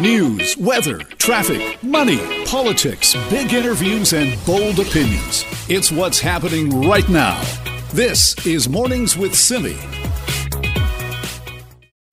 News, weather, traffic, money, politics, big interviews, and bold opinions. It's what's happening right now. This is Mornings with Simi.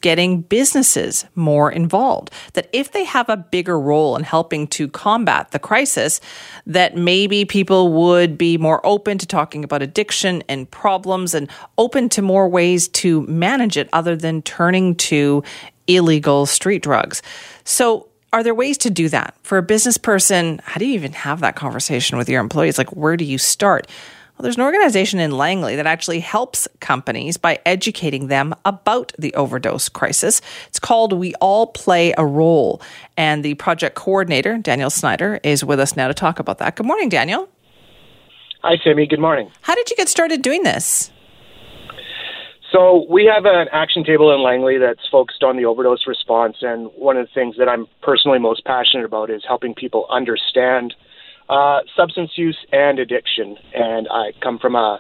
Getting businesses more involved. That if they have a bigger role in helping to combat the crisis, that maybe people would be more open to talking about addiction and problems and open to more ways to manage it other than turning to illegal street drugs. So, are there ways to do that for a business person? How do you even have that conversation with your employees? Like, where do you start? Well, there's an organization in Langley that actually helps companies by educating them about the overdose crisis. It's called We All Play a Role. And the project coordinator, Daniel Snyder, is with us now to talk about that. Good morning, Daniel. Hi, Sammy. Good morning. How did you get started doing this? So we have an action table in Langley that's focused on the overdose response, and one of the things that I'm personally most passionate about is helping people understand uh, substance use and addiction. And I come from a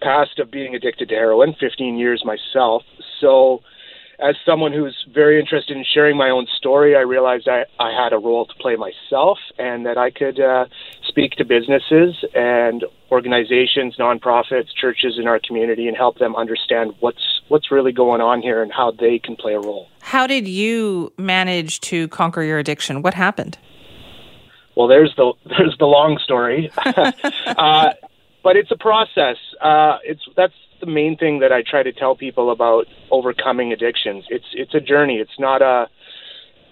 past of being addicted to heroin, 15 years myself. So as someone who's very interested in sharing my own story, I realized I, I had a role to play myself and that I could uh, speak to businesses and organizations, nonprofits, churches in our community and help them understand what's what's really going on here and how they can play a role. How did you manage to conquer your addiction? What happened? Well, there's the there's the long story, uh, but it's a process. Uh, it's that's the main thing that I try to tell people about overcoming addictions. It's it's a journey. It's not a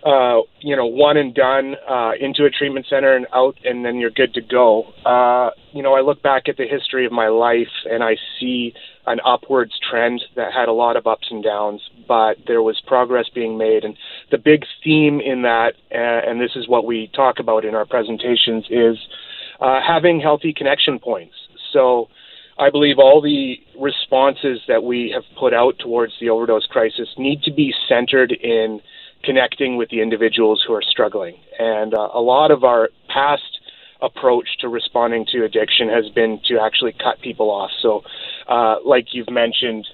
uh, you know one and done uh, into a treatment center and out, and then you're good to go. Uh, you know, I look back at the history of my life and I see an upwards trend that had a lot of ups and downs, but there was progress being made. And the big theme in that, uh, and this is what we talk about in our presentations, is uh, having healthy connection points. So I believe all the responses that we have put out towards the overdose crisis need to be centered in connecting with the individuals who are struggling. And uh, a lot of our past approach to responding to addiction has been to actually cut people off. So, uh, like you've mentioned,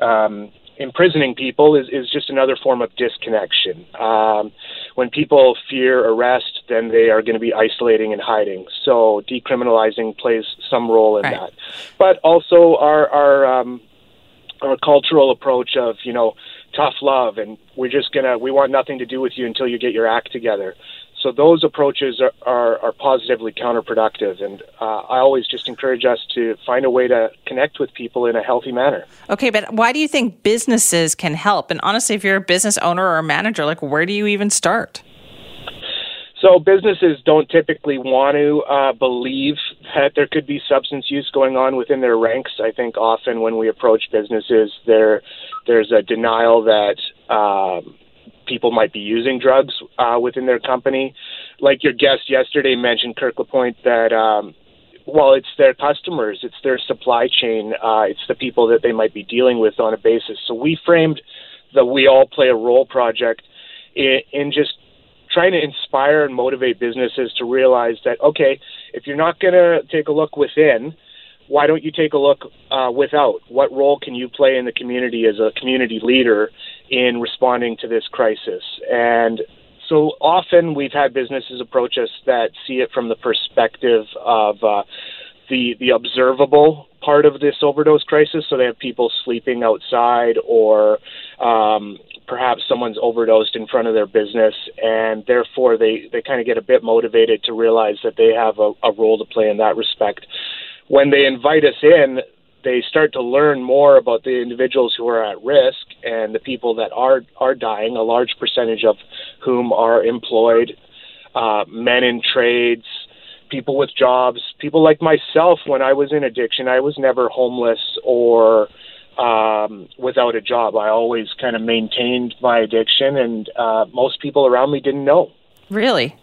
um, imprisoning people is, is just another form of disconnection. Um, when people fear arrest, then they are going to be isolating and hiding. So decriminalizing plays some role in right. that. But also our our um, our cultural approach of you know tough love and we're just gonna we want nothing to do with you until you get your act together. So those approaches are, are, are positively counterproductive, and uh, I always just encourage us to find a way to connect with people in a healthy manner. Okay, but why do you think businesses can help? And honestly, if you're a business owner or a manager, like where do you even start? So businesses don't typically want to uh, believe that there could be substance use going on within their ranks. I think often when we approach businesses, there there's a denial that um, people might be using drugs uh, within their company. Like your guest yesterday mentioned, Kirk Lapointe, that um, well, it's their customers, it's their supply chain, uh, it's the people that they might be dealing with on a basis. So we framed the We All Play a Role project in, in just trying to inspire and motivate businesses to realize that okay, if you're not going to take a look within, why don't you take a look uh, without? What role can you play in the community as a community leader in responding to this crisis? And so often we've had businesses approach us that see it from the perspective of uh, the the observable part of this overdose crisis. So they have people sleeping outside, or um, perhaps someone's overdosed in front of their business, and therefore they they kind of get a bit motivated to realize that they have a, a role to play in that respect when they invite us in, they start to learn more about the individuals who are at risk and the people that are are dying. A large percentage of whom are employed, uh, men in trades, people with jobs, people like myself. When I was in addiction, I was never homeless or um, without a job. I always kind of maintained my addiction, and uh, most people around me didn't know. Really?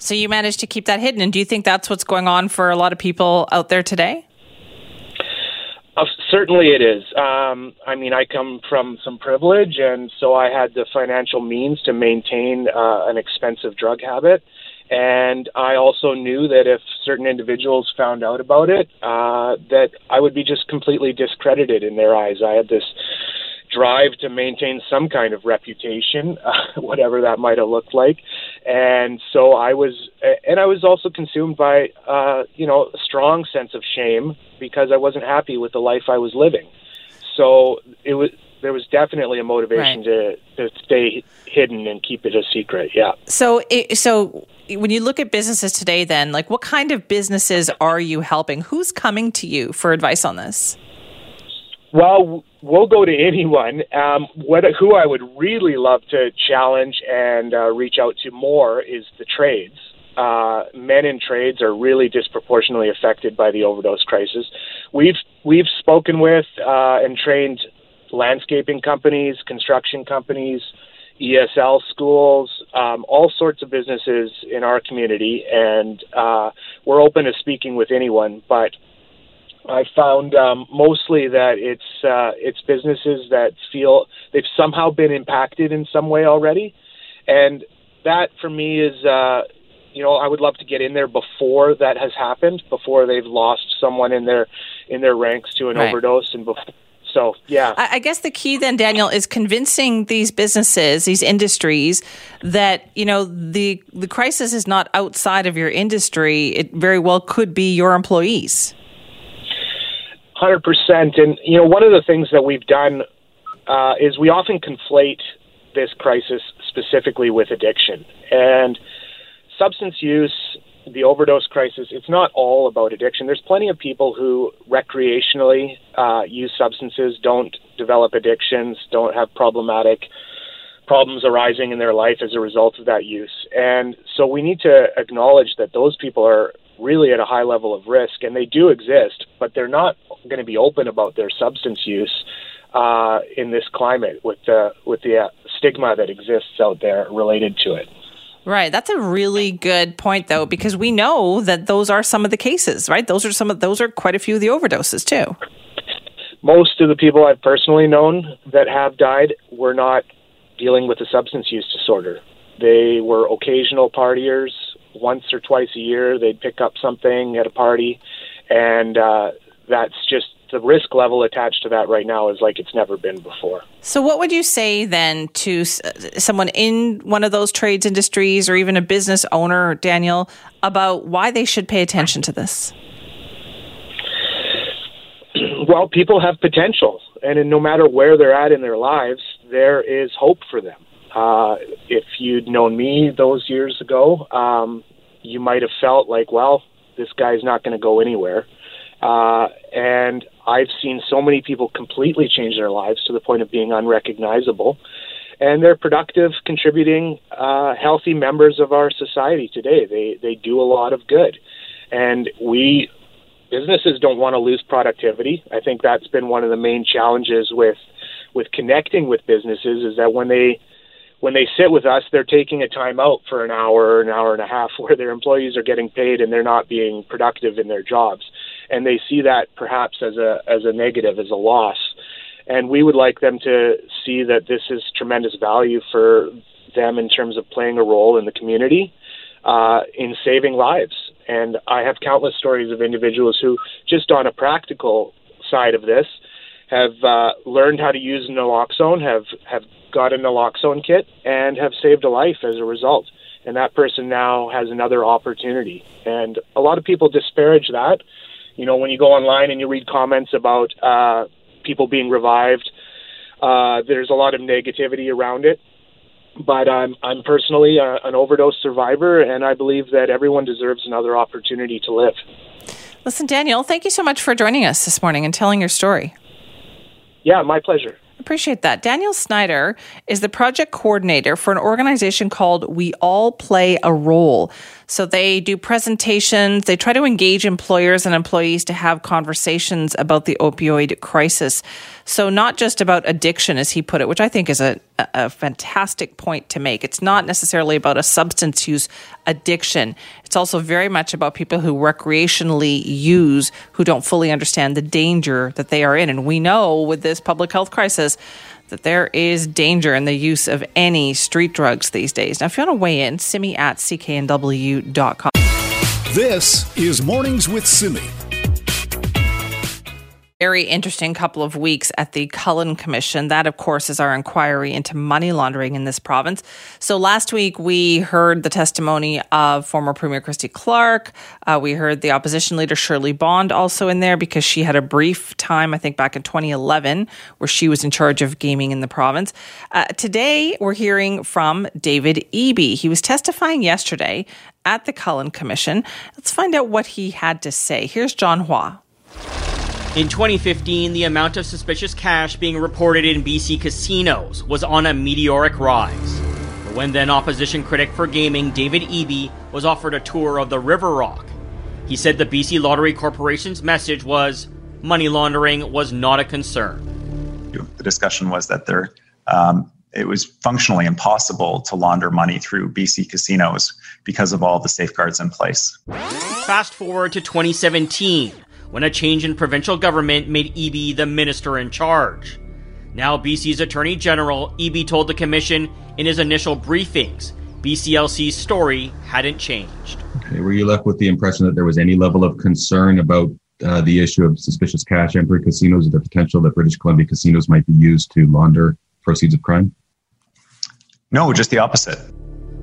So you managed to keep that hidden. And do you think that's what's going on for a lot of people out there today? Uh, certainly it is. Um, I mean, I come from some privilege, and so I had the financial means to maintain uh, an expensive drug habit. And I also knew that if certain individuals found out about it, uh, that I would be just completely discredited in their eyes. I had this drive to maintain some kind of reputation, uh, whatever that might have looked like. And so I was, and I was also consumed by, uh, you know, a strong sense of shame because I wasn't happy with the life I was living. So it was, there was definitely a motivation right. to, to stay hidden and keep it a secret. Yeah. So, it, so when you look at businesses today, then like what kind of businesses are you helping? Who's coming to you for advice on this? Well, we'll go to anyone. Um, what who I would really love to challenge and uh, reach out to more is the trades. Uh, men in trades are really disproportionately affected by the overdose crisis. We've we've spoken with uh, and trained landscaping companies, construction companies, ESL schools, um, all sorts of businesses in our community, and uh, we're open to speaking with anyone. But I found um, mostly that it's uh, it's businesses that feel they've somehow been impacted in some way already, and that for me is uh, you know I would love to get in there before that has happened, before they've lost someone in their in their ranks to an right. overdose, and before. So, yeah. I guess the key then, Daniel, is convincing these businesses, these industries, that you know the the crisis is not outside of your industry. It very well could be your employees. Hundred percent, and you know one of the things that we've done uh, is we often conflate this crisis specifically with addiction and substance use, the overdose crisis. It's not all about addiction. There's plenty of people who recreationally uh, use substances, don't develop addictions, don't have problematic problems arising in their life as a result of that use. And so we need to acknowledge that those people are really at a high level of risk, and they do exist, but they're not going to be open about their substance use uh, in this climate with the with the uh, stigma that exists out there related to it. Right. That's a really good point though because we know that those are some of the cases, right? Those are some of those are quite a few of the overdoses too. Most of the people I've personally known that have died were not dealing with a substance use disorder. They were occasional partiers once or twice a year they'd pick up something at a party, and uh, that's just the risk level attached to that right now is like it's never been before. So, what would you say then to someone in one of those trades industries or even a business owner, Daniel, about why they should pay attention to this? Well, people have potential, and no matter where they're at in their lives, there is hope for them. Uh, if you'd known me those years ago, um, you might have felt like, well, this guy's not going to go anywhere. Uh, and I've seen so many people completely change their lives to the point of being unrecognizable. And they're productive, contributing, uh, healthy members of our society today. They they do a lot of good, and we businesses don't want to lose productivity. I think that's been one of the main challenges with with connecting with businesses is that when they when they sit with us, they're taking a time out for an hour, an hour and a half, where their employees are getting paid and they're not being productive in their jobs, and they see that perhaps as a as a negative, as a loss. And we would like them to see that this is tremendous value for them in terms of playing a role in the community, uh, in saving lives. And I have countless stories of individuals who, just on a practical side of this, have uh, learned how to use naloxone, have have got a naloxone kit and have saved a life as a result. And that person now has another opportunity. And a lot of people disparage that. You know, when you go online and you read comments about uh, people being revived, uh, there's a lot of negativity around it. But I'm I'm personally a, an overdose survivor, and I believe that everyone deserves another opportunity to live. Listen, Daniel, thank you so much for joining us this morning and telling your story. Yeah, my pleasure. Appreciate that. Daniel Snyder is the project coordinator for an organization called We All Play a Role. So they do presentations, they try to engage employers and employees to have conversations about the opioid crisis. So, not just about addiction, as he put it, which I think is a, a fantastic point to make. It's not necessarily about a substance use addiction. It's also very much about people who recreationally use, who don't fully understand the danger that they are in. And we know with this public health crisis, that there is danger in the use of any street drugs these days. Now, if you want to weigh in, simi at cknw.com. This is Mornings with Simi. Very interesting couple of weeks at the Cullen Commission. That, of course, is our inquiry into money laundering in this province. So last week we heard the testimony of former Premier Christy Clark. Uh, we heard the opposition leader Shirley Bond also in there because she had a brief time, I think, back in 2011, where she was in charge of gaming in the province. Uh, today we're hearing from David Eby. He was testifying yesterday at the Cullen Commission. Let's find out what he had to say. Here's John Hua. In 2015, the amount of suspicious cash being reported in BC casinos was on a meteoric rise. But when then opposition critic for gaming David Eby was offered a tour of the River Rock, he said the BC Lottery Corporation's message was money laundering was not a concern. The discussion was that there, um, it was functionally impossible to launder money through BC casinos because of all the safeguards in place. Fast forward to 2017 when a change in provincial government made Eby the minister in charge. Now, BC's Attorney General, Eby told the Commission in his initial briefings BCLC's story hadn't changed. Okay, were you left with the impression that there was any level of concern about uh, the issue of suspicious cash entering casinos or the potential that British Columbia casinos might be used to launder proceeds of crime? No, just the opposite.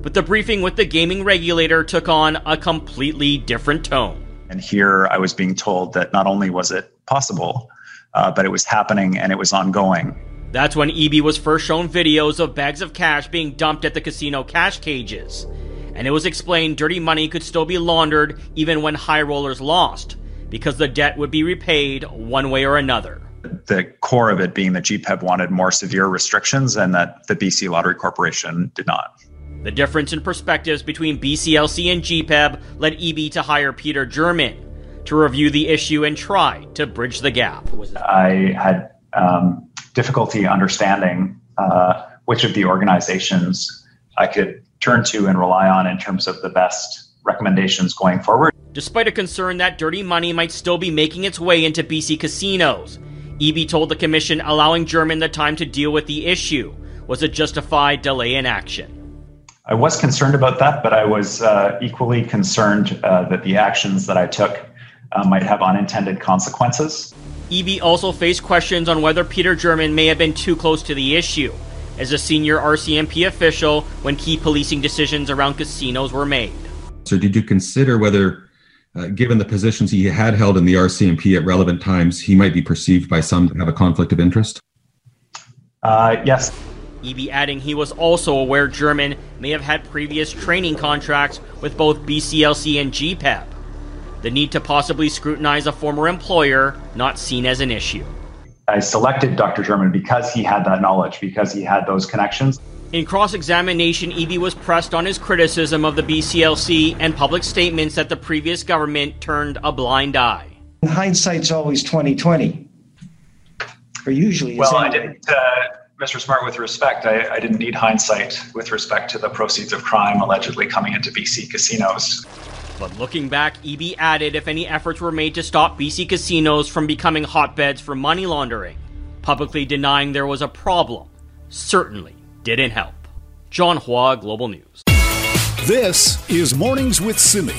But the briefing with the gaming regulator took on a completely different tone. And here I was being told that not only was it possible, uh, but it was happening and it was ongoing. That's when Eby was first shown videos of bags of cash being dumped at the casino cash cages. And it was explained dirty money could still be laundered even when high rollers lost, because the debt would be repaid one way or another. The core of it being that GPEB wanted more severe restrictions and that the BC Lottery Corporation did not. The difference in perspectives between BCLC and GPEB led Eby to hire Peter German to review the issue and try to bridge the gap. I had um, difficulty understanding uh, which of the organizations I could turn to and rely on in terms of the best recommendations going forward. Despite a concern that dirty money might still be making its way into BC casinos, Eby told the commission allowing German the time to deal with the issue was a justified delay in action. I was concerned about that, but I was uh, equally concerned uh, that the actions that I took uh, might have unintended consequences. Eby also faced questions on whether Peter German may have been too close to the issue as a senior RCMP official when key policing decisions around casinos were made. So, did you consider whether, uh, given the positions he had held in the RCMP at relevant times, he might be perceived by some to have a conflict of interest? Uh, yes. Eby adding he was also aware German may have had previous training contracts with both BCLC and GPEB. The need to possibly scrutinize a former employer not seen as an issue. I selected Dr. German because he had that knowledge, because he had those connections. In cross examination, Eby was pressed on his criticism of the BCLC and public statements that the previous government turned a blind eye. Hindsight's always 2020. Or usually Well, I didn't. Uh, Mr. Smart, with respect, I, I, didn't need hindsight with respect to the proceeds of crime allegedly coming into BC casinos. But looking back, Eby added if any efforts were made to stop BC casinos from becoming hotbeds for money laundering, publicly denying there was a problem certainly didn't help. John Hua, Global News. This is Mornings with Simi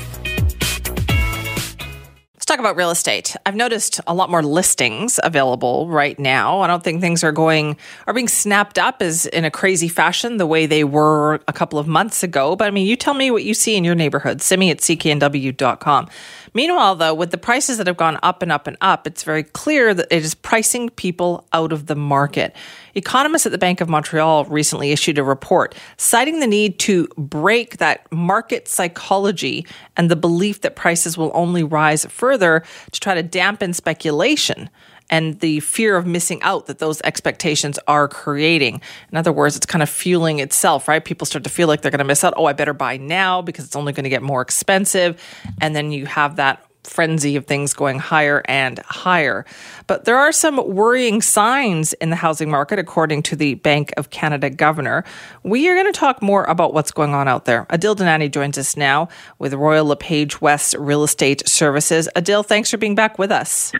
talk about real estate. I've noticed a lot more listings available right now. I don't think things are going are being snapped up as in a crazy fashion the way they were a couple of months ago. But I mean, you tell me what you see in your neighborhood. Simi at cknw.com. Meanwhile, though, with the prices that have gone up and up and up, it's very clear that it is pricing people out of the market. Economists at the Bank of Montreal recently issued a report citing the need to break that market psychology and the belief that prices will only rise further to try to dampen speculation and the fear of missing out that those expectations are creating. In other words, it's kind of fueling itself, right? People start to feel like they're going to miss out. Oh, I better buy now because it's only going to get more expensive. And then you have that frenzy of things going higher and higher. But there are some worrying signs in the housing market, according to the Bank of Canada governor. We are going to talk more about what's going on out there. Adil Dinani joins us now with Royal LePage West Real Estate Services. Adil, thanks for being back with us.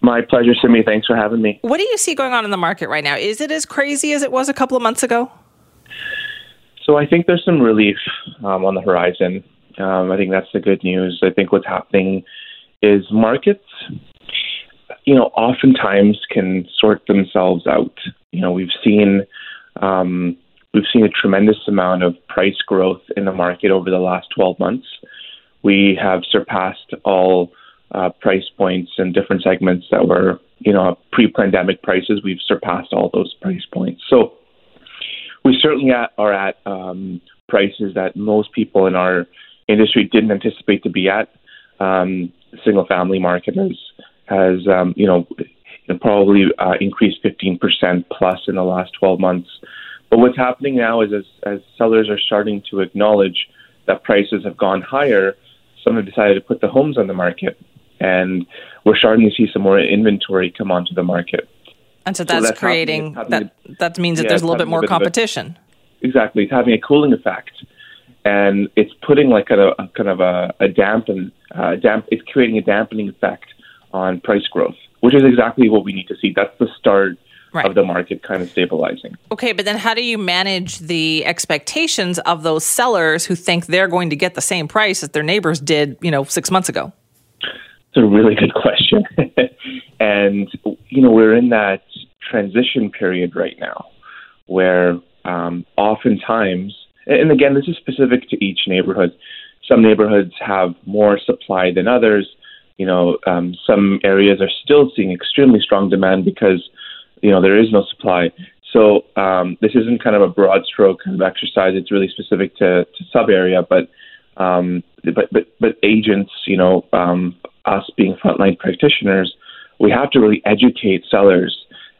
My pleasure, Simi. Thanks for having me. What do you see going on in the market right now? Is it as crazy as it was a couple of months ago? So I think there's some relief um, on the horizon. Um, I think that's the good news. I think what's happening is markets you know, oftentimes can sort themselves out. You know, we've seen um, we've seen a tremendous amount of price growth in the market over the last 12 months. We have surpassed all uh, price points in different segments that were, you know, pre-pandemic prices. We've surpassed all those price points. So we certainly at, are at um, prices that most people in our industry didn't anticipate to be at. Um, the single-family market has has um, you know probably uh, increased 15% plus in the last 12 months. But what's happening now is as, as sellers are starting to acknowledge that prices have gone higher, some have decided to put the homes on the market. And we're starting to see some more inventory come onto the market. And so that's, so that's creating that. that means that yeah, there's a little bit more competition. A, exactly, it's having a cooling effect, and it's putting like a, a kind of a, a dampen, uh, damp. It's creating a dampening effect on price growth, which is exactly what we need to see. That's the start right. of the market kind of stabilizing. Okay, but then how do you manage the expectations of those sellers who think they're going to get the same price as their neighbors did, you know, six months ago? It's a really good question. and, you know, we're in that transition period right now where um, oftentimes, and again, this is specific to each neighborhood. Some neighborhoods have more supply than others. You know, um, some areas are still seeing extremely strong demand because you know there is no supply. So um, this isn't kind of a broad stroke kind of exercise. It's really specific to, to sub area, but um, but but but agents, you know, um, us being frontline practitioners, we have to really educate sellers.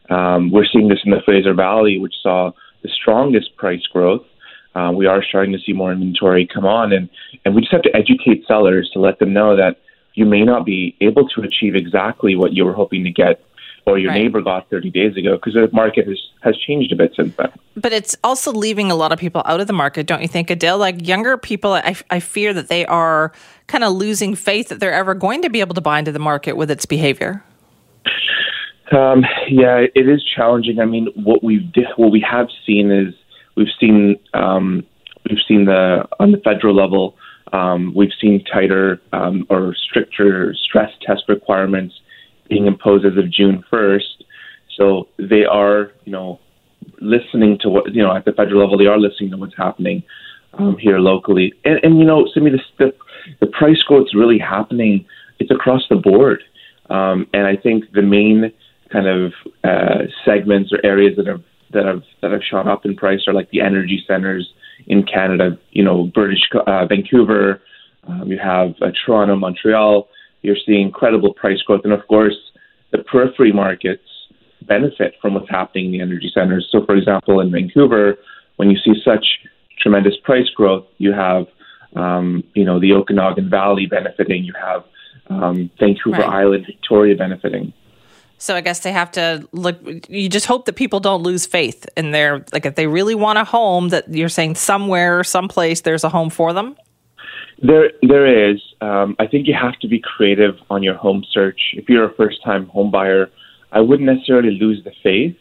Um, we're seeing this in the Fraser Valley, which saw the strongest price growth. Uh, we are starting to see more inventory come on, and and we just have to educate sellers to let them know that you may not be able to achieve exactly what you were hoping to get or your right. neighbor got 30 days ago because the market has, has changed a bit since then. But it's also leaving a lot of people out of the market, don't you think, Adil? Like younger people, I, I fear that they are kind of losing faith that they're ever going to be able to buy into the market with its behavior. Um, yeah, it is challenging. I mean, what we what we have seen is we've seen um, we've seen the on the federal level um, we've seen tighter um, or stricter stress test requirements being imposed as of June 1st. So they are, you know, listening to what, you know, at the federal level, they are listening to what's happening um, here locally. And, and, you know, Simi, the, the, the price growth is really happening. It's across the board. Um, and I think the main kind of uh, segments or areas that have that have that have shot up in price are like the energy centers in Canada. You know, British uh, Vancouver. Um, you have uh, Toronto, Montreal you're seeing incredible price growth. And of course, the periphery markets benefit from what's happening in the energy centers. So, for example, in Vancouver, when you see such tremendous price growth, you have, um, you know, the Okanagan Valley benefiting. You have um, Vancouver right. Island, Victoria benefiting. So I guess they have to look. You just hope that people don't lose faith in their like if they really want a home. That you're saying somewhere, someplace, there's a home for them. There, there is. Um, I think you have to be creative on your home search. If you're a first-time home buyer, I wouldn't necessarily lose the faith.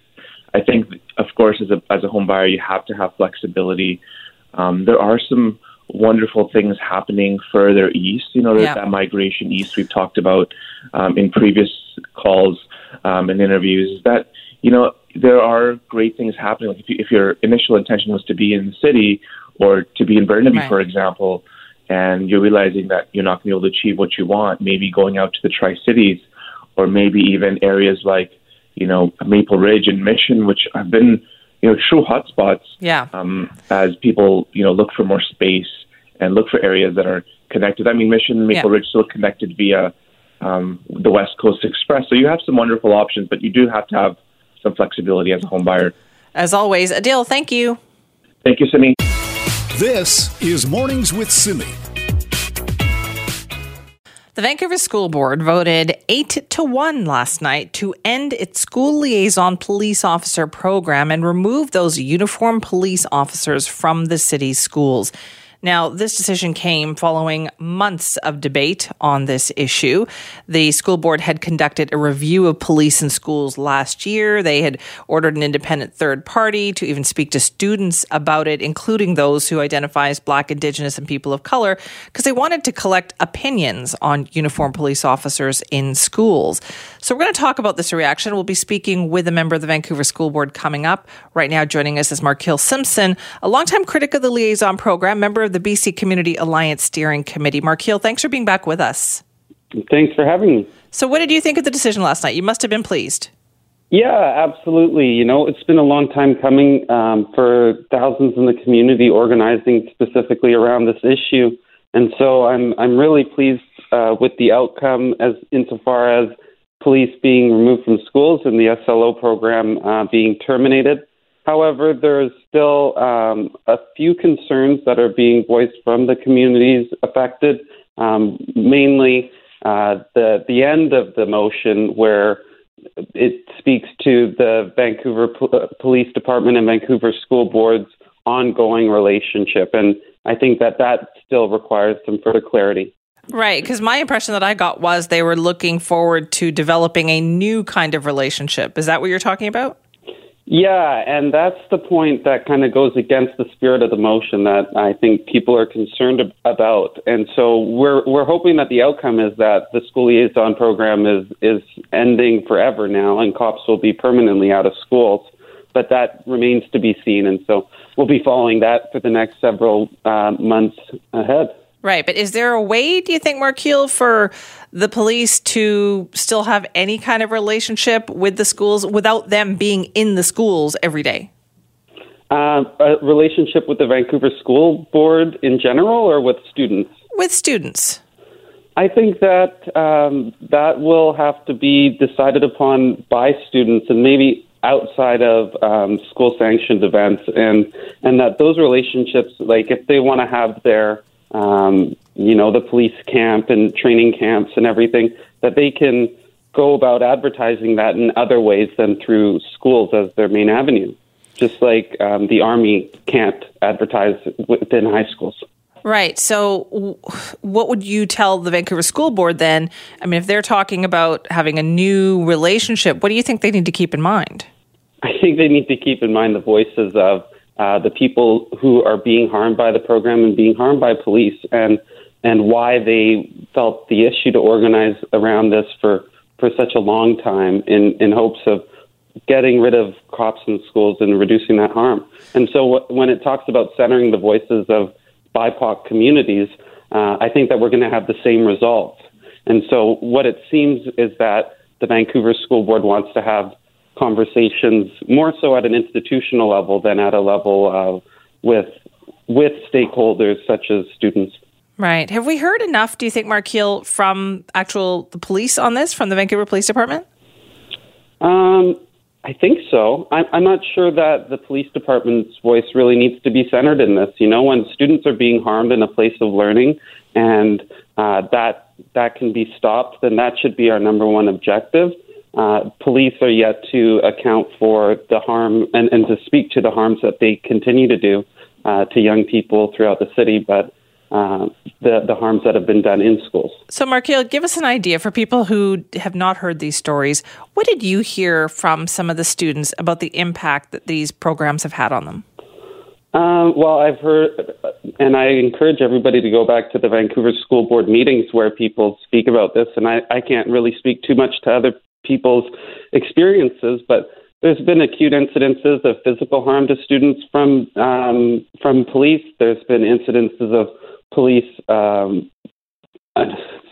I think, of course, as a as a home buyer, you have to have flexibility. Um, there are some wonderful things happening further east. You know, yeah. that migration east we've talked about um, in previous calls um, and interviews. Is that you know there are great things happening. Like if, you, if your initial intention was to be in the city or to be in Burnaby, right. for example, and you're realizing that you're not going to be able to achieve what you want, maybe going out to the Tri Cities or maybe even areas like, you know, Maple Ridge and Mission, which have been, you know, true hotspots. Yeah. Um, as people, you know, look for more space and look for areas that are connected. I mean, Mission, Maple yeah. Ridge still connected via um, the West Coast Express. So you have some wonderful options, but you do have to have some flexibility as a home buyer. As always, Adil, thank you. Thank you, Simi. This is Mornings with Simi. The Vancouver School Board voted 8 to 1 last night to end its school liaison police officer program and remove those uniformed police officers from the city's schools. Now, this decision came following months of debate on this issue. The school board had conducted a review of police in schools last year. They had ordered an independent third party to even speak to students about it, including those who identify as Black, Indigenous, and people of color, because they wanted to collect opinions on uniformed police officers in schools. So, we're going to talk about this reaction. We'll be speaking with a member of the Vancouver School Board coming up. Right now, joining us is Markiel Simpson, a longtime critic of the Liaison Program, member of the BC Community Alliance Steering Committee. Markiel, thanks for being back with us. Thanks for having me. So, what did you think of the decision last night? You must have been pleased. Yeah, absolutely. You know, it's been a long time coming um, for thousands in the community organizing specifically around this issue, and so I'm I'm really pleased uh, with the outcome as insofar as police being removed from schools and the SLO program uh, being terminated. However, there's still um, a few concerns that are being voiced from the communities affected, um, mainly uh, the the end of the motion where it speaks to the Vancouver P- Police Department and Vancouver School Board's ongoing relationship, and I think that that still requires some further clarity. Right, because my impression that I got was they were looking forward to developing a new kind of relationship. Is that what you're talking about? Yeah, and that's the point that kind of goes against the spirit of the motion that I think people are concerned about. And so we're we're hoping that the outcome is that the school liaison program is is ending forever now, and cops will be permanently out of schools. But that remains to be seen, and so we'll be following that for the next several uh, months ahead. Right. But is there a way, do you think, Markiel, for the police to still have any kind of relationship with the schools without them being in the schools every day? Uh, a relationship with the Vancouver School Board in general or with students? With students. I think that um, that will have to be decided upon by students and maybe outside of um, school sanctioned events and and that those relationships like if they want to have their um, you know, the police camp and training camps and everything, that they can go about advertising that in other ways than through schools as their main avenue, just like um, the Army can't advertise within high schools. Right. So, what would you tell the Vancouver School Board then? I mean, if they're talking about having a new relationship, what do you think they need to keep in mind? I think they need to keep in mind the voices of uh, the people who are being harmed by the program and being harmed by police, and and why they felt the issue to organize around this for for such a long time in in hopes of getting rid of cops in schools and reducing that harm. And so when it talks about centering the voices of BIPOC communities, uh, I think that we're going to have the same results. And so what it seems is that the Vancouver School Board wants to have conversations more so at an institutional level than at a level uh, with with stakeholders such as students. Right. Have we heard enough? Do you think, Markiel, from actual the police on this, from the Vancouver Police Department? Um, I think so. I'm, I'm not sure that the police department's voice really needs to be centered in this. You know, when students are being harmed in a place of learning, and uh, that that can be stopped, then that should be our number one objective. Uh, police are yet to account for the harm and, and to speak to the harms that they continue to do uh, to young people throughout the city, but uh, the, the harms that have been done in schools. So, Markiel, give us an idea for people who have not heard these stories. What did you hear from some of the students about the impact that these programs have had on them? Um, well, I've heard, and I encourage everybody to go back to the Vancouver School Board meetings where people speak about this. And I, I can't really speak too much to other people's experiences, but there's been acute incidences of physical harm to students from um, from police. There's been incidences of police um,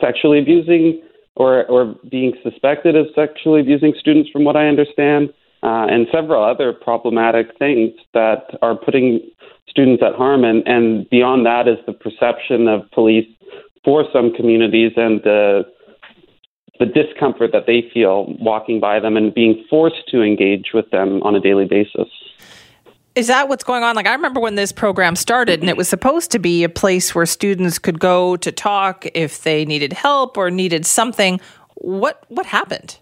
sexually abusing or or being suspected of sexually abusing students, from what I understand, uh, and several other problematic things that are putting students at harm. And, and beyond that is the perception of police for some communities and the the discomfort that they feel walking by them and being forced to engage with them on a daily basis. Is that what's going on? Like, I remember when this program started, and it was supposed to be a place where students could go to talk if they needed help or needed something. What what happened?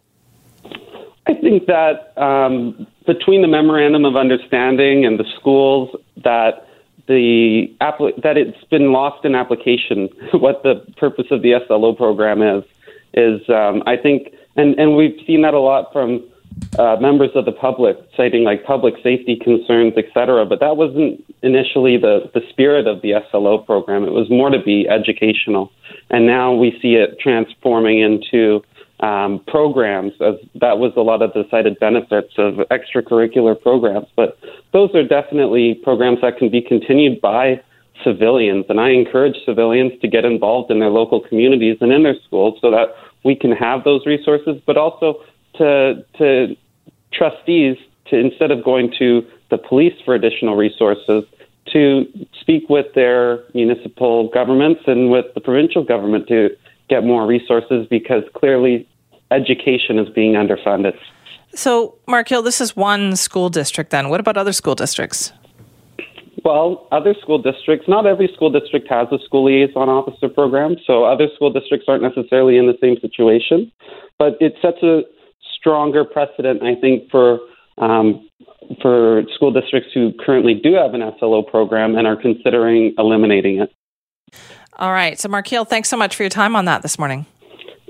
I think that um, between the memorandum of understanding and the schools, that the that it's been lost in application. what the purpose of the SLO program is is um, I think, and and we've seen that a lot from uh, members of the public citing like public safety concerns, et cetera. But that wasn't initially the the spirit of the SLO program. It was more to be educational, and now we see it transforming into um, programs, as that was a lot of the cited benefits of extracurricular programs. But those are definitely programs that can be continued by civilians, and I encourage civilians to get involved in their local communities and in their schools so that we can have those resources, but also to to trustees to instead of going to the police for additional resources to speak with their municipal governments and with the provincial government to get more resources because clearly education is being underfunded. So, Markiel, this is one school district then. What about other school districts? Well, other school districts, not every school district has a school liaison officer program, so other school districts aren't necessarily in the same situation. But it sets a stronger precedent, I think, for um, for school districts who currently do have an SLO program and are considering eliminating it. All right. So, Markiel, thanks so much for your time on that this morning.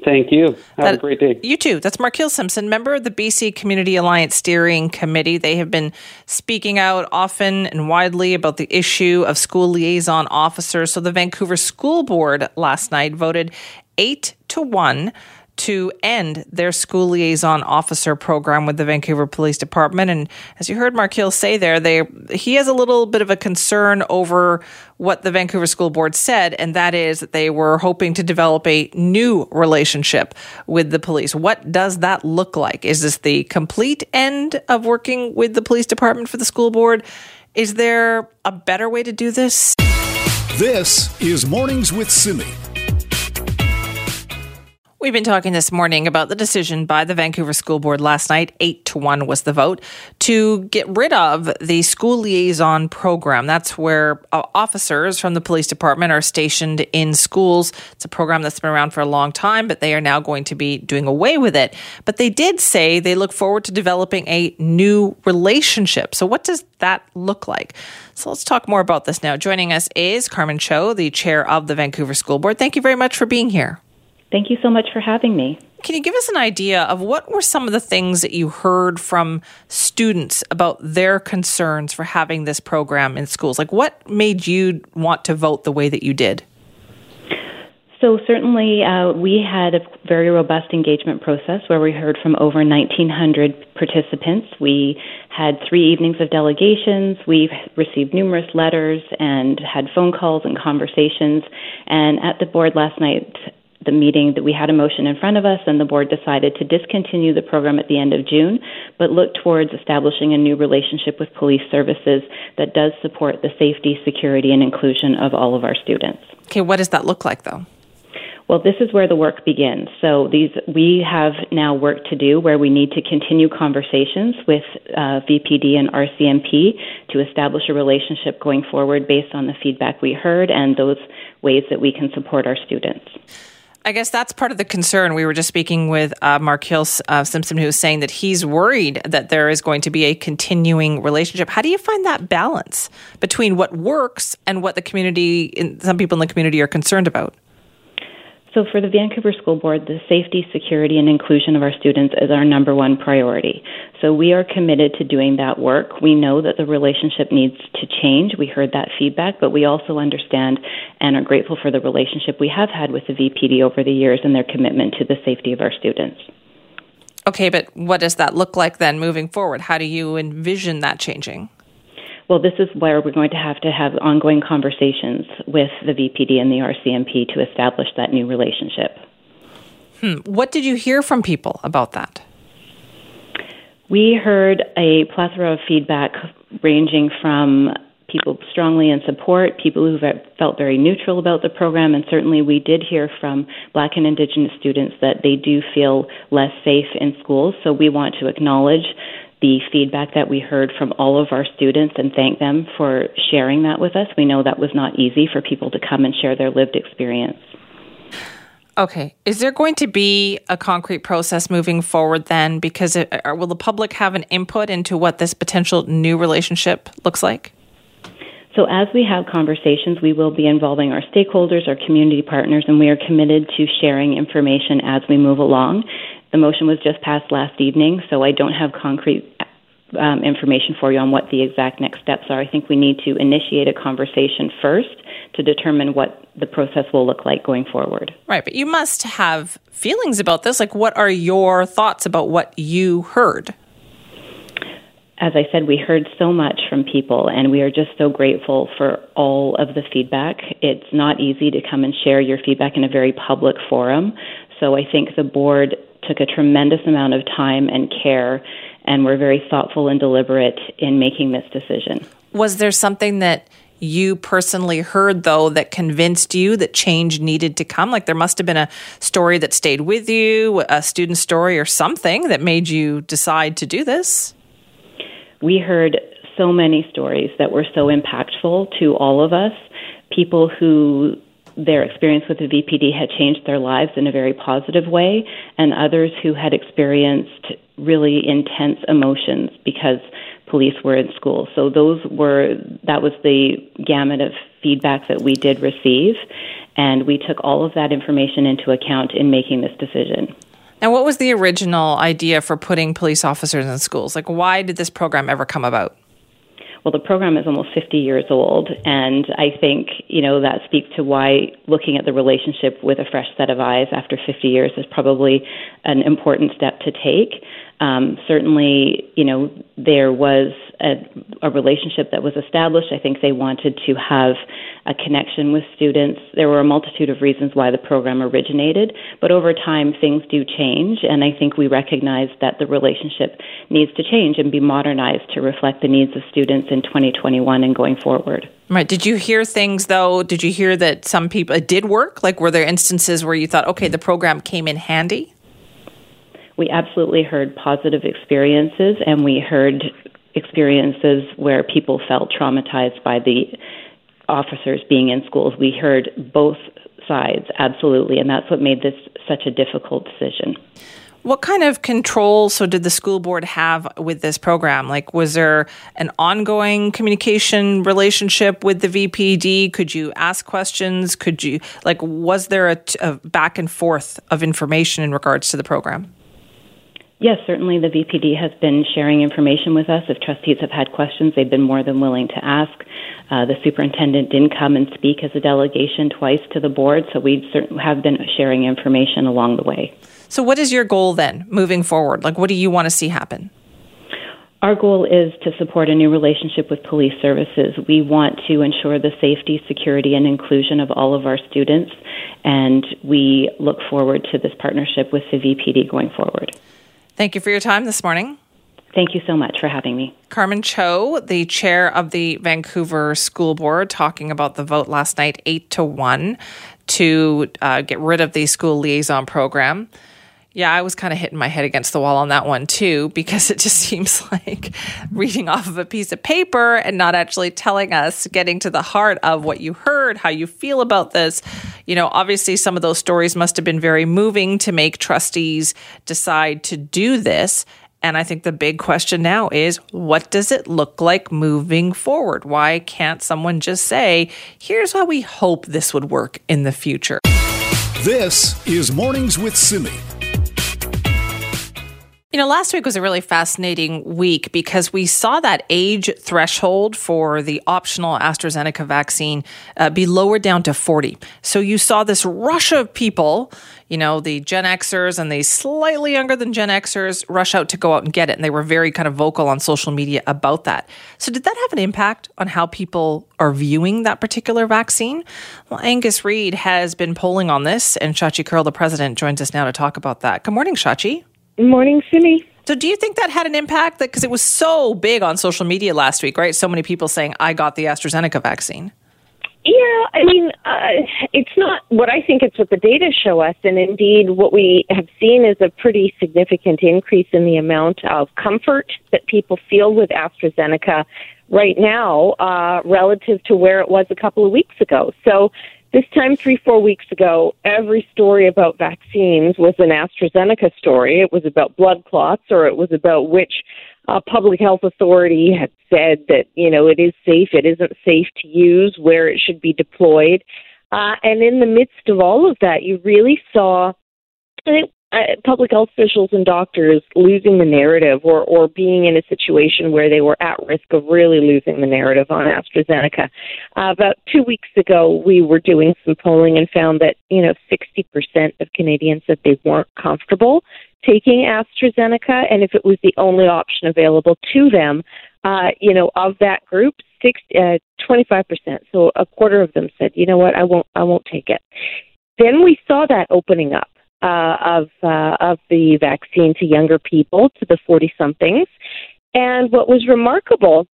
Thank you. Have that, a great day. You too. That's Markiel Simpson, member of the BC Community Alliance Steering Committee. They have been speaking out often and widely about the issue of school liaison officers. So the Vancouver School Board last night voted eight to one to end their school liaison officer program with the Vancouver Police Department. And as you heard Markiel say there, they he has a little bit of a concern over what the Vancouver School Board said, and that is that they were hoping to develop a new relationship with the police. What does that look like? Is this the complete end of working with the police department for the school board? Is there a better way to do this? This is Mornings with Simi. We've been talking this morning about the decision by the Vancouver School Board last night, 8 to 1 was the vote, to get rid of the school liaison program. That's where uh, officers from the police department are stationed in schools. It's a program that's been around for a long time, but they are now going to be doing away with it. But they did say they look forward to developing a new relationship. So, what does that look like? So, let's talk more about this now. Joining us is Carmen Cho, the chair of the Vancouver School Board. Thank you very much for being here. Thank you so much for having me. Can you give us an idea of what were some of the things that you heard from students about their concerns for having this program in schools? Like, what made you want to vote the way that you did? So, certainly, uh, we had a very robust engagement process where we heard from over 1,900 participants. We had three evenings of delegations. We've received numerous letters and had phone calls and conversations. And at the board last night, the meeting that we had a motion in front of us, and the board decided to discontinue the program at the end of June, but look towards establishing a new relationship with police services that does support the safety, security, and inclusion of all of our students. Okay, what does that look like though? Well, this is where the work begins. So these we have now work to do where we need to continue conversations with uh, VPD and RCMP to establish a relationship going forward based on the feedback we heard and those ways that we can support our students. I guess that's part of the concern. We were just speaking with uh, Markiel uh, Simpson, who was saying that he's worried that there is going to be a continuing relationship. How do you find that balance between what works and what the community, some people in the community, are concerned about? So, for the Vancouver School Board, the safety, security, and inclusion of our students is our number one priority. So, we are committed to doing that work. We know that the relationship needs to change. We heard that feedback, but we also understand and are grateful for the relationship we have had with the VPD over the years and their commitment to the safety of our students. Okay, but what does that look like then moving forward? How do you envision that changing? Well, this is where we're going to have to have ongoing conversations with the VPD and the RCMP to establish that new relationship. Hmm. What did you hear from people about that? We heard a plethora of feedback ranging from people strongly in support, people who felt very neutral about the program, and certainly we did hear from Black and Indigenous students that they do feel less safe in schools. So we want to acknowledge the feedback that we heard from all of our students and thank them for sharing that with us. We know that was not easy for people to come and share their lived experience. Okay. Is there going to be a concrete process moving forward then? Because it, or will the public have an input into what this potential new relationship looks like? So, as we have conversations, we will be involving our stakeholders, our community partners, and we are committed to sharing information as we move along. The motion was just passed last evening, so I don't have concrete um, information for you on what the exact next steps are. I think we need to initiate a conversation first to determine what the process will look like going forward. Right, but you must have feelings about this. Like, what are your thoughts about what you heard? As I said, we heard so much from people, and we are just so grateful for all of the feedback. It's not easy to come and share your feedback in a very public forum. So I think the board took a tremendous amount of time and care and were very thoughtful and deliberate in making this decision. Was there something that you personally heard, though, that convinced you that change needed to come? Like there must have been a story that stayed with you, a student story or something that made you decide to do this? We heard so many stories that were so impactful to all of us. People who their experience with the VPD had changed their lives in a very positive way, and others who had experienced really intense emotions because police were in school. So those were that was the gamut of feedback that we did receive, and we took all of that information into account in making this decision. Now, what was the original idea for putting police officers in schools? Like, why did this program ever come about? Well, the program is almost 50 years old, and I think you know that speaks to why looking at the relationship with a fresh set of eyes after 50 years is probably an important step to take. Um, certainly, you know, there was a, a, relationship that was established. I think they wanted to have a connection with students. There were a multitude of reasons why the program originated, but over time, things do change, and I think we recognize that the relationship needs to change and be modernized to reflect the needs of students in 2021 and going forward. Right. Did you hear things though? Did you hear that some people it did work? Like, were there instances where you thought, okay, the program came in handy? We absolutely heard positive experiences and we heard experiences where people felt traumatized by the officers being in schools. We heard both sides, absolutely, and that's what made this such a difficult decision. What kind of control so did the school board have with this program? Like was there an ongoing communication relationship with the VPD? Could you ask questions? Could you like was there a, a back and forth of information in regards to the program? Yes, certainly the VPD has been sharing information with us. If trustees have had questions, they've been more than willing to ask. Uh, the superintendent didn't come and speak as a delegation twice to the board, so we certainly have been sharing information along the way. So, what is your goal then moving forward? Like, what do you want to see happen? Our goal is to support a new relationship with police services. We want to ensure the safety, security, and inclusion of all of our students, and we look forward to this partnership with the VPD going forward. Thank you for your time this morning. Thank you so much for having me. Carmen Cho, the chair of the Vancouver School Board, talking about the vote last night, 8 to 1, to uh, get rid of the school liaison program. Yeah, I was kind of hitting my head against the wall on that one too, because it just seems like reading off of a piece of paper and not actually telling us, getting to the heart of what you heard, how you feel about this. You know, obviously, some of those stories must have been very moving to make trustees decide to do this. And I think the big question now is what does it look like moving forward? Why can't someone just say, here's how we hope this would work in the future? This is Mornings with Simi. You know, last week was a really fascinating week because we saw that age threshold for the optional AstraZeneca vaccine uh, be lowered down to 40. So you saw this rush of people, you know, the Gen Xers and the slightly younger than Gen Xers rush out to go out and get it. And they were very kind of vocal on social media about that. So did that have an impact on how people are viewing that particular vaccine? Well, Angus Reid has been polling on this, and Shachi Kurl, the president, joins us now to talk about that. Good morning, Shachi. Morning, Simi. So, do you think that had an impact? Because it was so big on social media last week, right? So many people saying, I got the AstraZeneca vaccine. Yeah, I mean, uh, it's not what I think it's what the data show us. And indeed, what we have seen is a pretty significant increase in the amount of comfort that people feel with AstraZeneca right now uh, relative to where it was a couple of weeks ago. So This time, three, four weeks ago, every story about vaccines was an AstraZeneca story. It was about blood clots, or it was about which uh, public health authority had said that you know it is safe, it isn't safe to use, where it should be deployed. Uh, and in the midst of all of that, you really saw I think uh, public health officials and doctors losing the narrative or, or being in a situation where they were at risk of really losing the narrative on AstraZeneca. Uh, about two weeks ago, we were doing some polling and found that, you know, 60% of Canadians said they weren't comfortable taking AstraZeneca. And if it was the only option available to them, uh, you know, of that group, six, uh, 25%, so a quarter of them said, you know what, I won't, I won't take it. Then we saw that opening up uh, of uh, of the vaccine to younger people, to the 40 somethings. And what was remarkable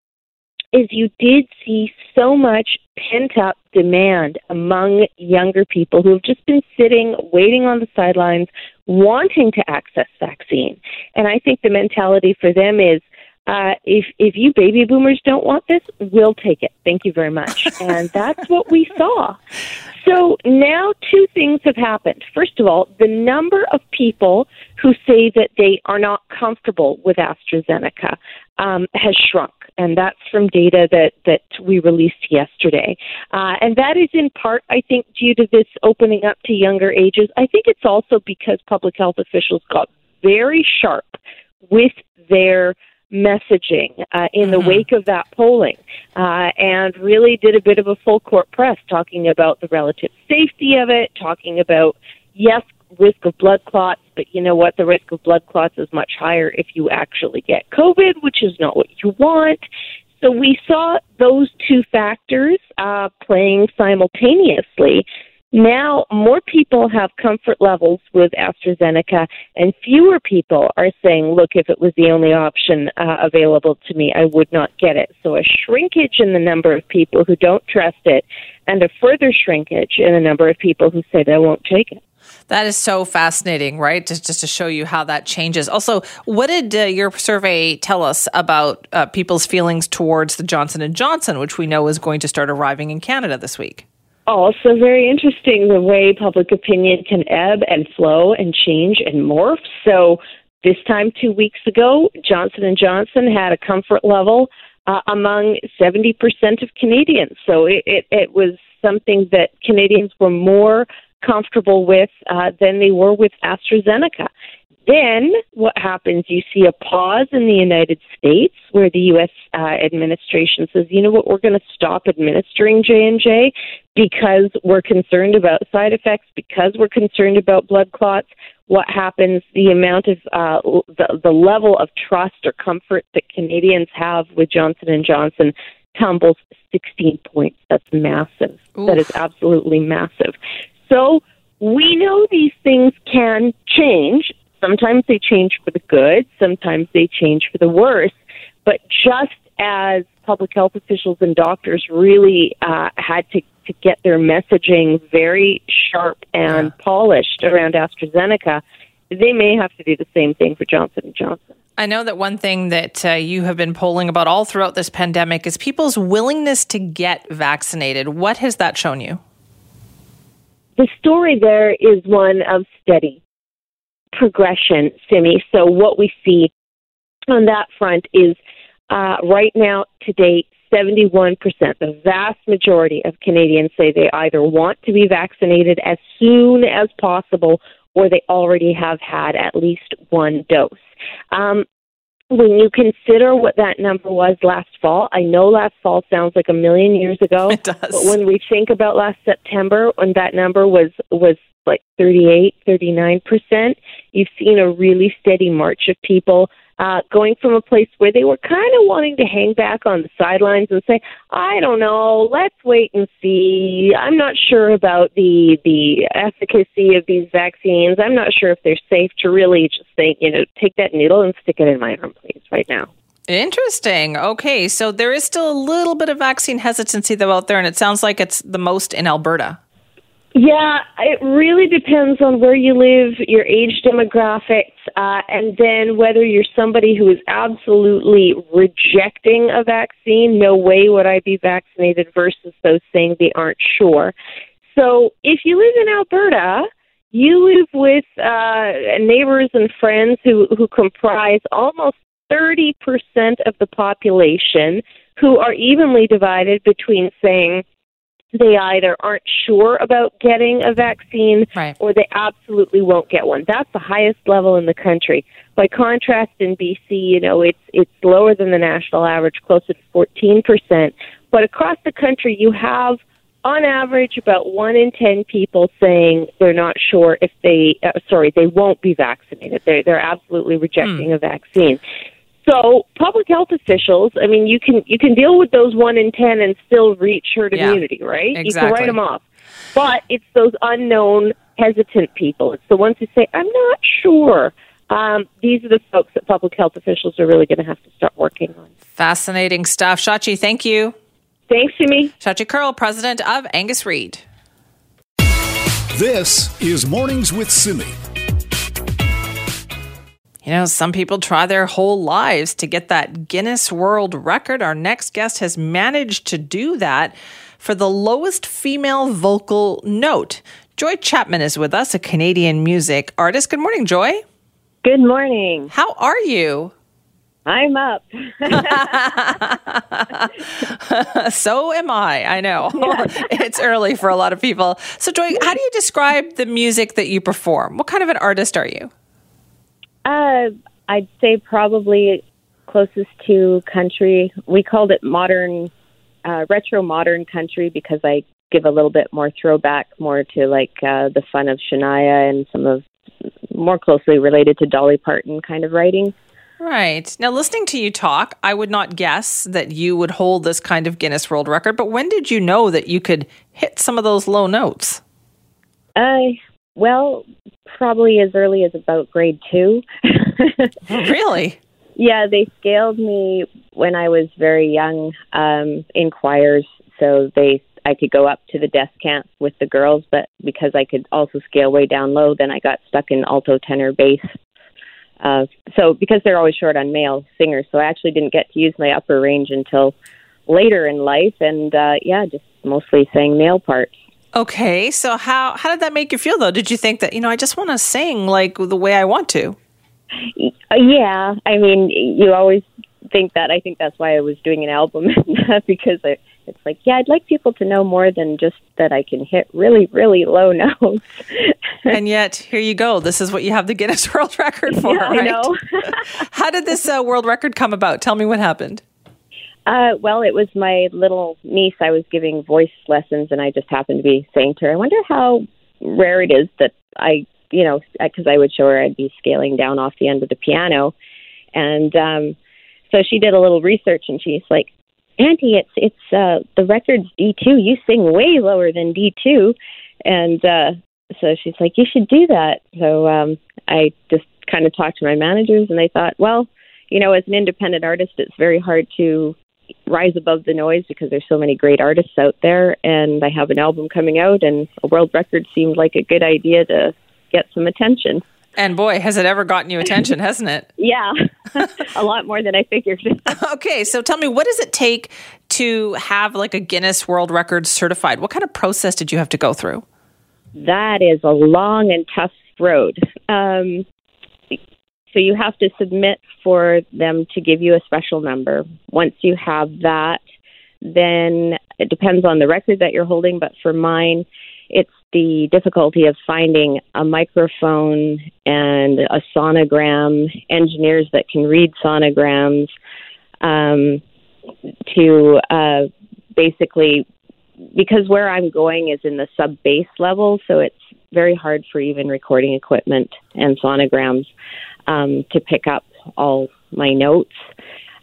is you did see so much pent up demand among younger people who have just been sitting, waiting on the sidelines, wanting to access vaccine. And I think the mentality for them is, uh, if if you baby boomers don't want this, we'll take it. Thank you very much. and that's what we saw. So now two things have happened. First of all, the number of people who say that they are not comfortable with AstraZeneca um, has shrunk, and that's from data that that we released yesterday. Uh, and that is in part, I think, due to this opening up to younger ages. I think it's also because public health officials got very sharp with their messaging uh, in the mm-hmm. wake of that polling uh, and really did a bit of a full court press talking about the relative safety of it, talking about, yes, risk of blood clots, but you know what? The risk of blood clots is much higher if you actually get COVID, which is not what you want. So we saw those two factors uh, playing simultaneously now, more people have comfort levels with AstraZeneca, and fewer people are saying, look, if it was the only option uh, available to me, I would not get it. So, a shrinkage in the number of people who don't trust it, and a further shrinkage in the number of people who say they won't take it. That is so fascinating, right? Just, just to show you how that changes. Also, what did uh, your survey tell us about uh, people's feelings towards the Johnson and Johnson, which we know is going to start arriving in Canada this week? Also very interesting the way public opinion can ebb and flow and change and morph. So this time two weeks ago, Johnson and Johnson had a comfort level uh, among 70% of Canadians. So it, it, it was something that Canadians were more comfortable with uh, than they were with AstraZeneca. Then what happens? You see a pause in the United States where the U.S. Uh, administration says, you know what, we're going to stop administering J and J because we're concerned about side effects, because we're concerned about blood clots. What happens? The amount of uh, the, the level of trust or comfort that Canadians have with Johnson and Johnson tumbles 16 points. That's massive. Oof. That is absolutely massive. So we know these things can change Sometimes they change for the good, sometimes they change for the worse. But just as public health officials and doctors really uh, had to, to get their messaging very sharp and yeah. polished around AstraZeneca, they may have to do the same thing for Johnson and Johnson. I know that one thing that uh, you have been polling about all throughout this pandemic is people's willingness to get vaccinated. What has that shown you? The story there is one of steady progression, Simi. So what we see on that front is uh, right now, to date, 71%, the vast majority of Canadians say they either want to be vaccinated as soon as possible or they already have had at least one dose. Um, when you consider what that number was last fall, I know last fall sounds like a million years ago. It does. But when we think about last September, when that number was was like 38, 39%, you've seen a really steady march of people uh, going from a place where they were kind of wanting to hang back on the sidelines and say, I don't know, let's wait and see. I'm not sure about the the efficacy of these vaccines. I'm not sure if they're safe to really just think, you know, take that needle and stick it in my arm, please, right now. Interesting. Okay, so there is still a little bit of vaccine hesitancy though out there, and it sounds like it's the most in Alberta. Yeah, it really depends on where you live, your age demographics, uh, and then whether you're somebody who is absolutely rejecting a vaccine, no way would I be vaccinated, versus those saying they aren't sure. So if you live in Alberta, you live with uh, neighbors and friends who, who comprise almost 30% of the population who are evenly divided between saying they either aren't sure about getting a vaccine Right. or they absolutely won't get one. That's the highest level in the country. By contrast, in BC, you know, it's it's lower than the national average, closer to 14%. But across the country, you have on average about one in ten people saying they're not sure if they uh, sorry they won't be vaccinated they're they're absolutely rejecting a vaccine so public health officials i mean you can you can deal with those one in ten and still reach herd Yeah, immunity right you can write them off but it's those unknown hesitant people it's the ones who say i'm not sure um, these are the folks that public health officials are really going to have to start working on Fascinating stuff. Shachi, thank you. thanks Jimmy. Shachi Kurl, president of Angus Reid. This is Mornings with Simi. You know, some people try their whole lives to get that Guinness World Record. Our next guest has managed to do that for the lowest female vocal note. Joy Chapman is with us, a Canadian music artist. Good morning, Joy. Good morning. How are you? I'm up. so am I. I know. it's early for a lot of people. So, Joy, how do you describe the music that you perform? What kind of an artist are you? Uh, I'd say probably closest to country. We called it modern, uh, retro modern country because I give a little bit more throwback, more to like uh, the fun of Shania and some of more closely related to Dolly Parton kind of writing. Right. Now, listening to you talk, I would not guess that you would hold this kind of Guinness World Record, but when did you know that you could hit some of those low notes? Uh, well, probably as early as about grade two. really? Yeah, they scaled me when I was very young um, in choirs, so they I could go up to the descant with the girls, but because I could also scale way down low, then I got stuck in alto, tenor, bass. Uh, so because they're always short on male singers, so I actually didn't get to use my upper range until later in life, and uh, yeah, just mostly sang male parts. Okay. So, how, how did that make you feel, though? Did you think that, you know, I just want to sing like the way I want to? Yeah, I mean, you always think that. I think that's why I was doing an album because I, it's like, yeah, I'd like people to know more than just that I can hit really, really low notes. and yet, here you go. This is what you have the Guinness World Record for, Yeah, I right? know. how did this uh, world record come about? Tell me what happened. Uh, well, it was my little niece. I was giving voice lessons, and I just happened to be saying to her, "I wonder how rare it is that I, you know, because I would show her I'd be scaling down off the end of the piano, and um, so she did a little research, and she's like, "Auntie, it's it's uh, the record's D two. You sing way lower than D two, and uh, so she's like, you should do that. So um, I just kind of talked to my managers, and they thought, well, you know, as an independent artist, it's very hard to rise above the noise because there's so many great artists out there and I have an album coming out and a world record seemed like a good idea to get some attention. And boy, has it ever gotten you attention, hasn't it? Yeah. a lot more than I figured. okay, so tell me what does it take to have like a Guinness World Record certified? What kind of process did you have to go through? that is a long and tough road. Um, so you have to submit for them to give you a special number. Once you have that, then it depends on the record that you're holding, but for mine, it's the difficulty of finding a microphone and a sonogram, engineers that can read sonograms um, to uh, basically because where I'm going is in the sub bass level, so it's very hard for even recording equipment and sonograms um, to pick up all my notes.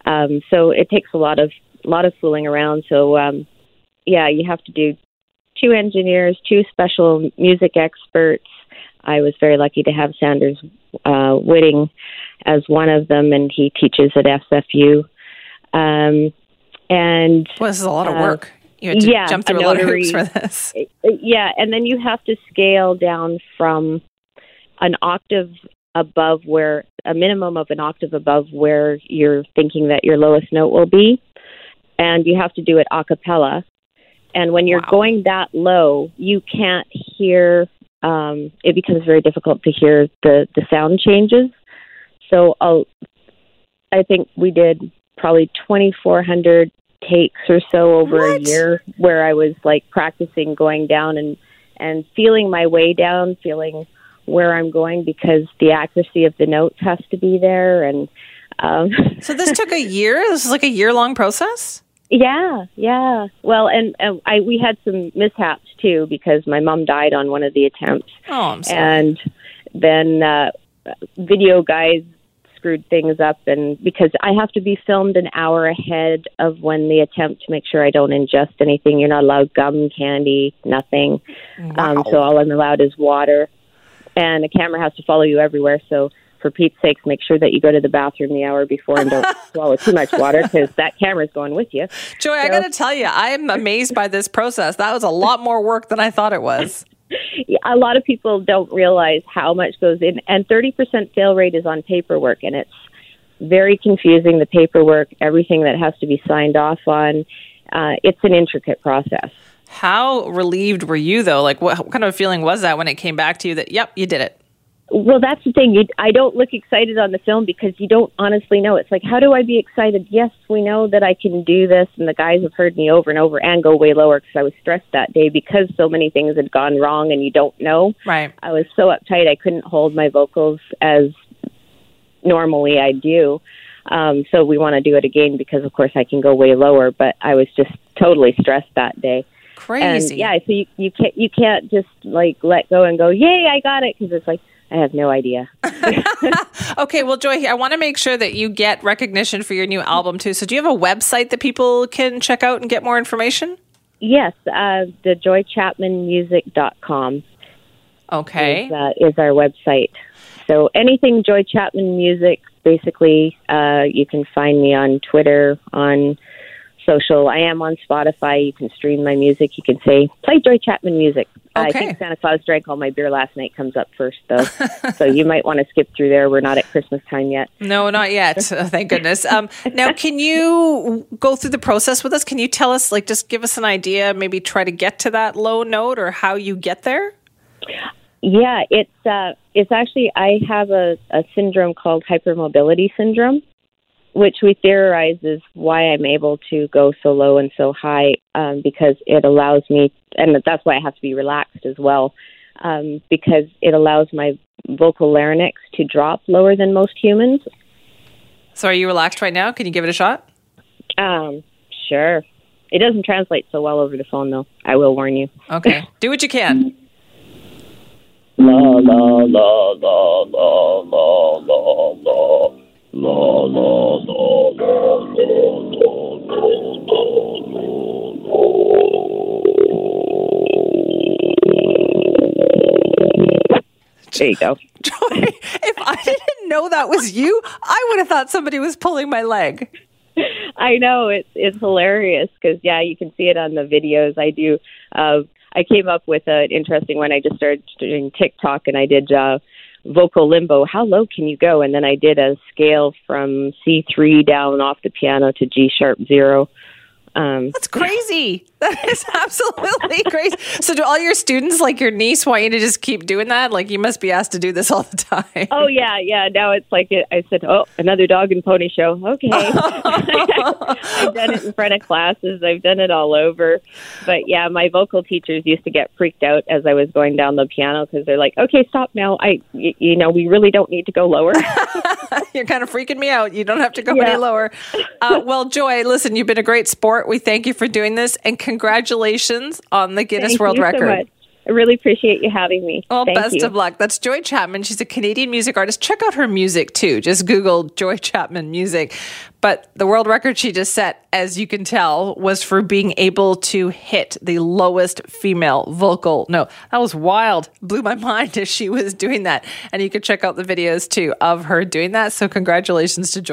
Um, so it takes a lot of lot of fooling around. So um, yeah, you have to do two engineers, two special music experts. I was very lucky to have Sanders uh, Whitting as one of them, and he teaches at SFU. Um, and well, this is a lot of uh, work. You had to yeah, jump through a, lot of hoops for this. Uh, uh, yeah, and then you have to scale down from an octave above where a minimum of an octave above where you're thinking that your lowest note will be, and you have to do it a cappella. And when you're Wow. going that low, you can't hear. Um, it becomes very difficult to hear the the sound changes. So I'll, I think we did probably 2,400 takes or so over a year, where I was like practicing going down and and feeling my way down, feeling where I'm going because the accuracy of the notes has to be there and. Um, So this took a year. This is like a year long process. Yeah, yeah. Well, and, and I we had some mishaps too because my mom died on one of the attempts, Oh, I'm sorry. and then uh, video guys screwed things up, and because I have to be filmed an hour ahead of when the attempt to make sure I don't ingest anything. You're not allowed gum, candy, nothing. Um, so all I'm allowed is water, and a camera has to follow you everywhere. So. For Pete's sakes, make sure that you go to the bathroom the hour before and don't swallow too much water because that camera's going with you. Joy, I got to tell you, I'm amazed by this process. That was a lot more work than I thought it was. A lot of people don't realize how much goes in, and 30% fail rate is on paperwork, and it's very confusing. The paperwork, everything that has to be signed off on, uh, it's an intricate process. How relieved were you, though? Like, what, what kind of feeling was that when it came back to you that, yep, you did it? Well, that's the thing. You, I don't look excited on the film because you don't honestly know. It's like, how do I be excited? Yes, we know that I can do this, and the guys have heard me over and over and go way lower because I was stressed that day because so many things had gone wrong and you don't know. Right. I was so uptight I couldn't hold my vocals as normally I do. Um, so we want to do it again because, of course, I can go way lower. But I was just totally stressed that day. Crazy. And yeah, so you you can't you can't just like let go and go, yay, I got it, because it's like I have no idea. Okay, well, Joy, I want to make sure that you get recognition for your new album, too. So, do you have a website that people can check out and get more information? yes, uh, the joychapmanmusic.com Okay. is, uh, is our website. So anything Joy Chapman Music, basically, uh, you can find me on Twitter, on social. I am on Spotify. You can stream my music. You can say, play Joy Chapman Music. Okay. I think Santa Claus drank all my beer last night comes up first, though. so you might want to skip through there. We're not at Christmas time yet. No, not yet. Uh, Thank goodness. Um, now, can you go through the process with us? Can you tell us, like, just give us an idea, maybe try to get to that low note or how you get there? Yeah, it's uh, it's actually I have a, a syndrome called hypermobility syndrome, which we theorize is why I'm able to go so low and so high um, because it allows me, and that's why I have to be relaxed as well, um, because it allows my vocal larynx to drop lower than most humans. So, are you relaxed right now? Can you give it a shot? Um, sure. It doesn't translate so well over the phone, though. I will warn you. Okay. Do what you can. La la la la la la la la There you go. Joy, if I didn't know that was you, I would have thought somebody was pulling my leg. I know it's it's hilarious because yeah, you can see it on the videos. I do. Uh, I came up with an interesting one. I just started doing TikTok and I did uh, vocal limbo. How low can you go? And then I did a scale from C three down off the piano to G sharp zero. Um, That's crazy. That is absolutely crazy. So, do all your students, like your niece, want you to just keep doing that? Like, you must be asked to do this all the time. oh yeah, yeah. Now it's like it, I said, oh, another dog and pony show. Okay, I've done it in front of classes. I've done it all over. But yeah, my vocal teachers used to get freaked out as I was going down the piano because they're like, okay, stop now. I, y- you know, we really don't need to go lower. You're kind of freaking me out. You don't have to go Yeah. any lower. Uh, well, Joy, listen, you've been a great sport. We thank you for doing this and congratulations on the Guinness Thank World you Record. So much. I really appreciate you having me. Well, Thank best you. of luck. That's Joy Chapman. She's a Canadian music artist. Check out her music too. Just Google Joy Chapman music. But the world record she just set, as you can tell, was for being able to hit the lowest female vocal. No, that was wild. Blew my mind as she was doing that. And you can check out the videos too of her doing that. So, congratulations to Joy.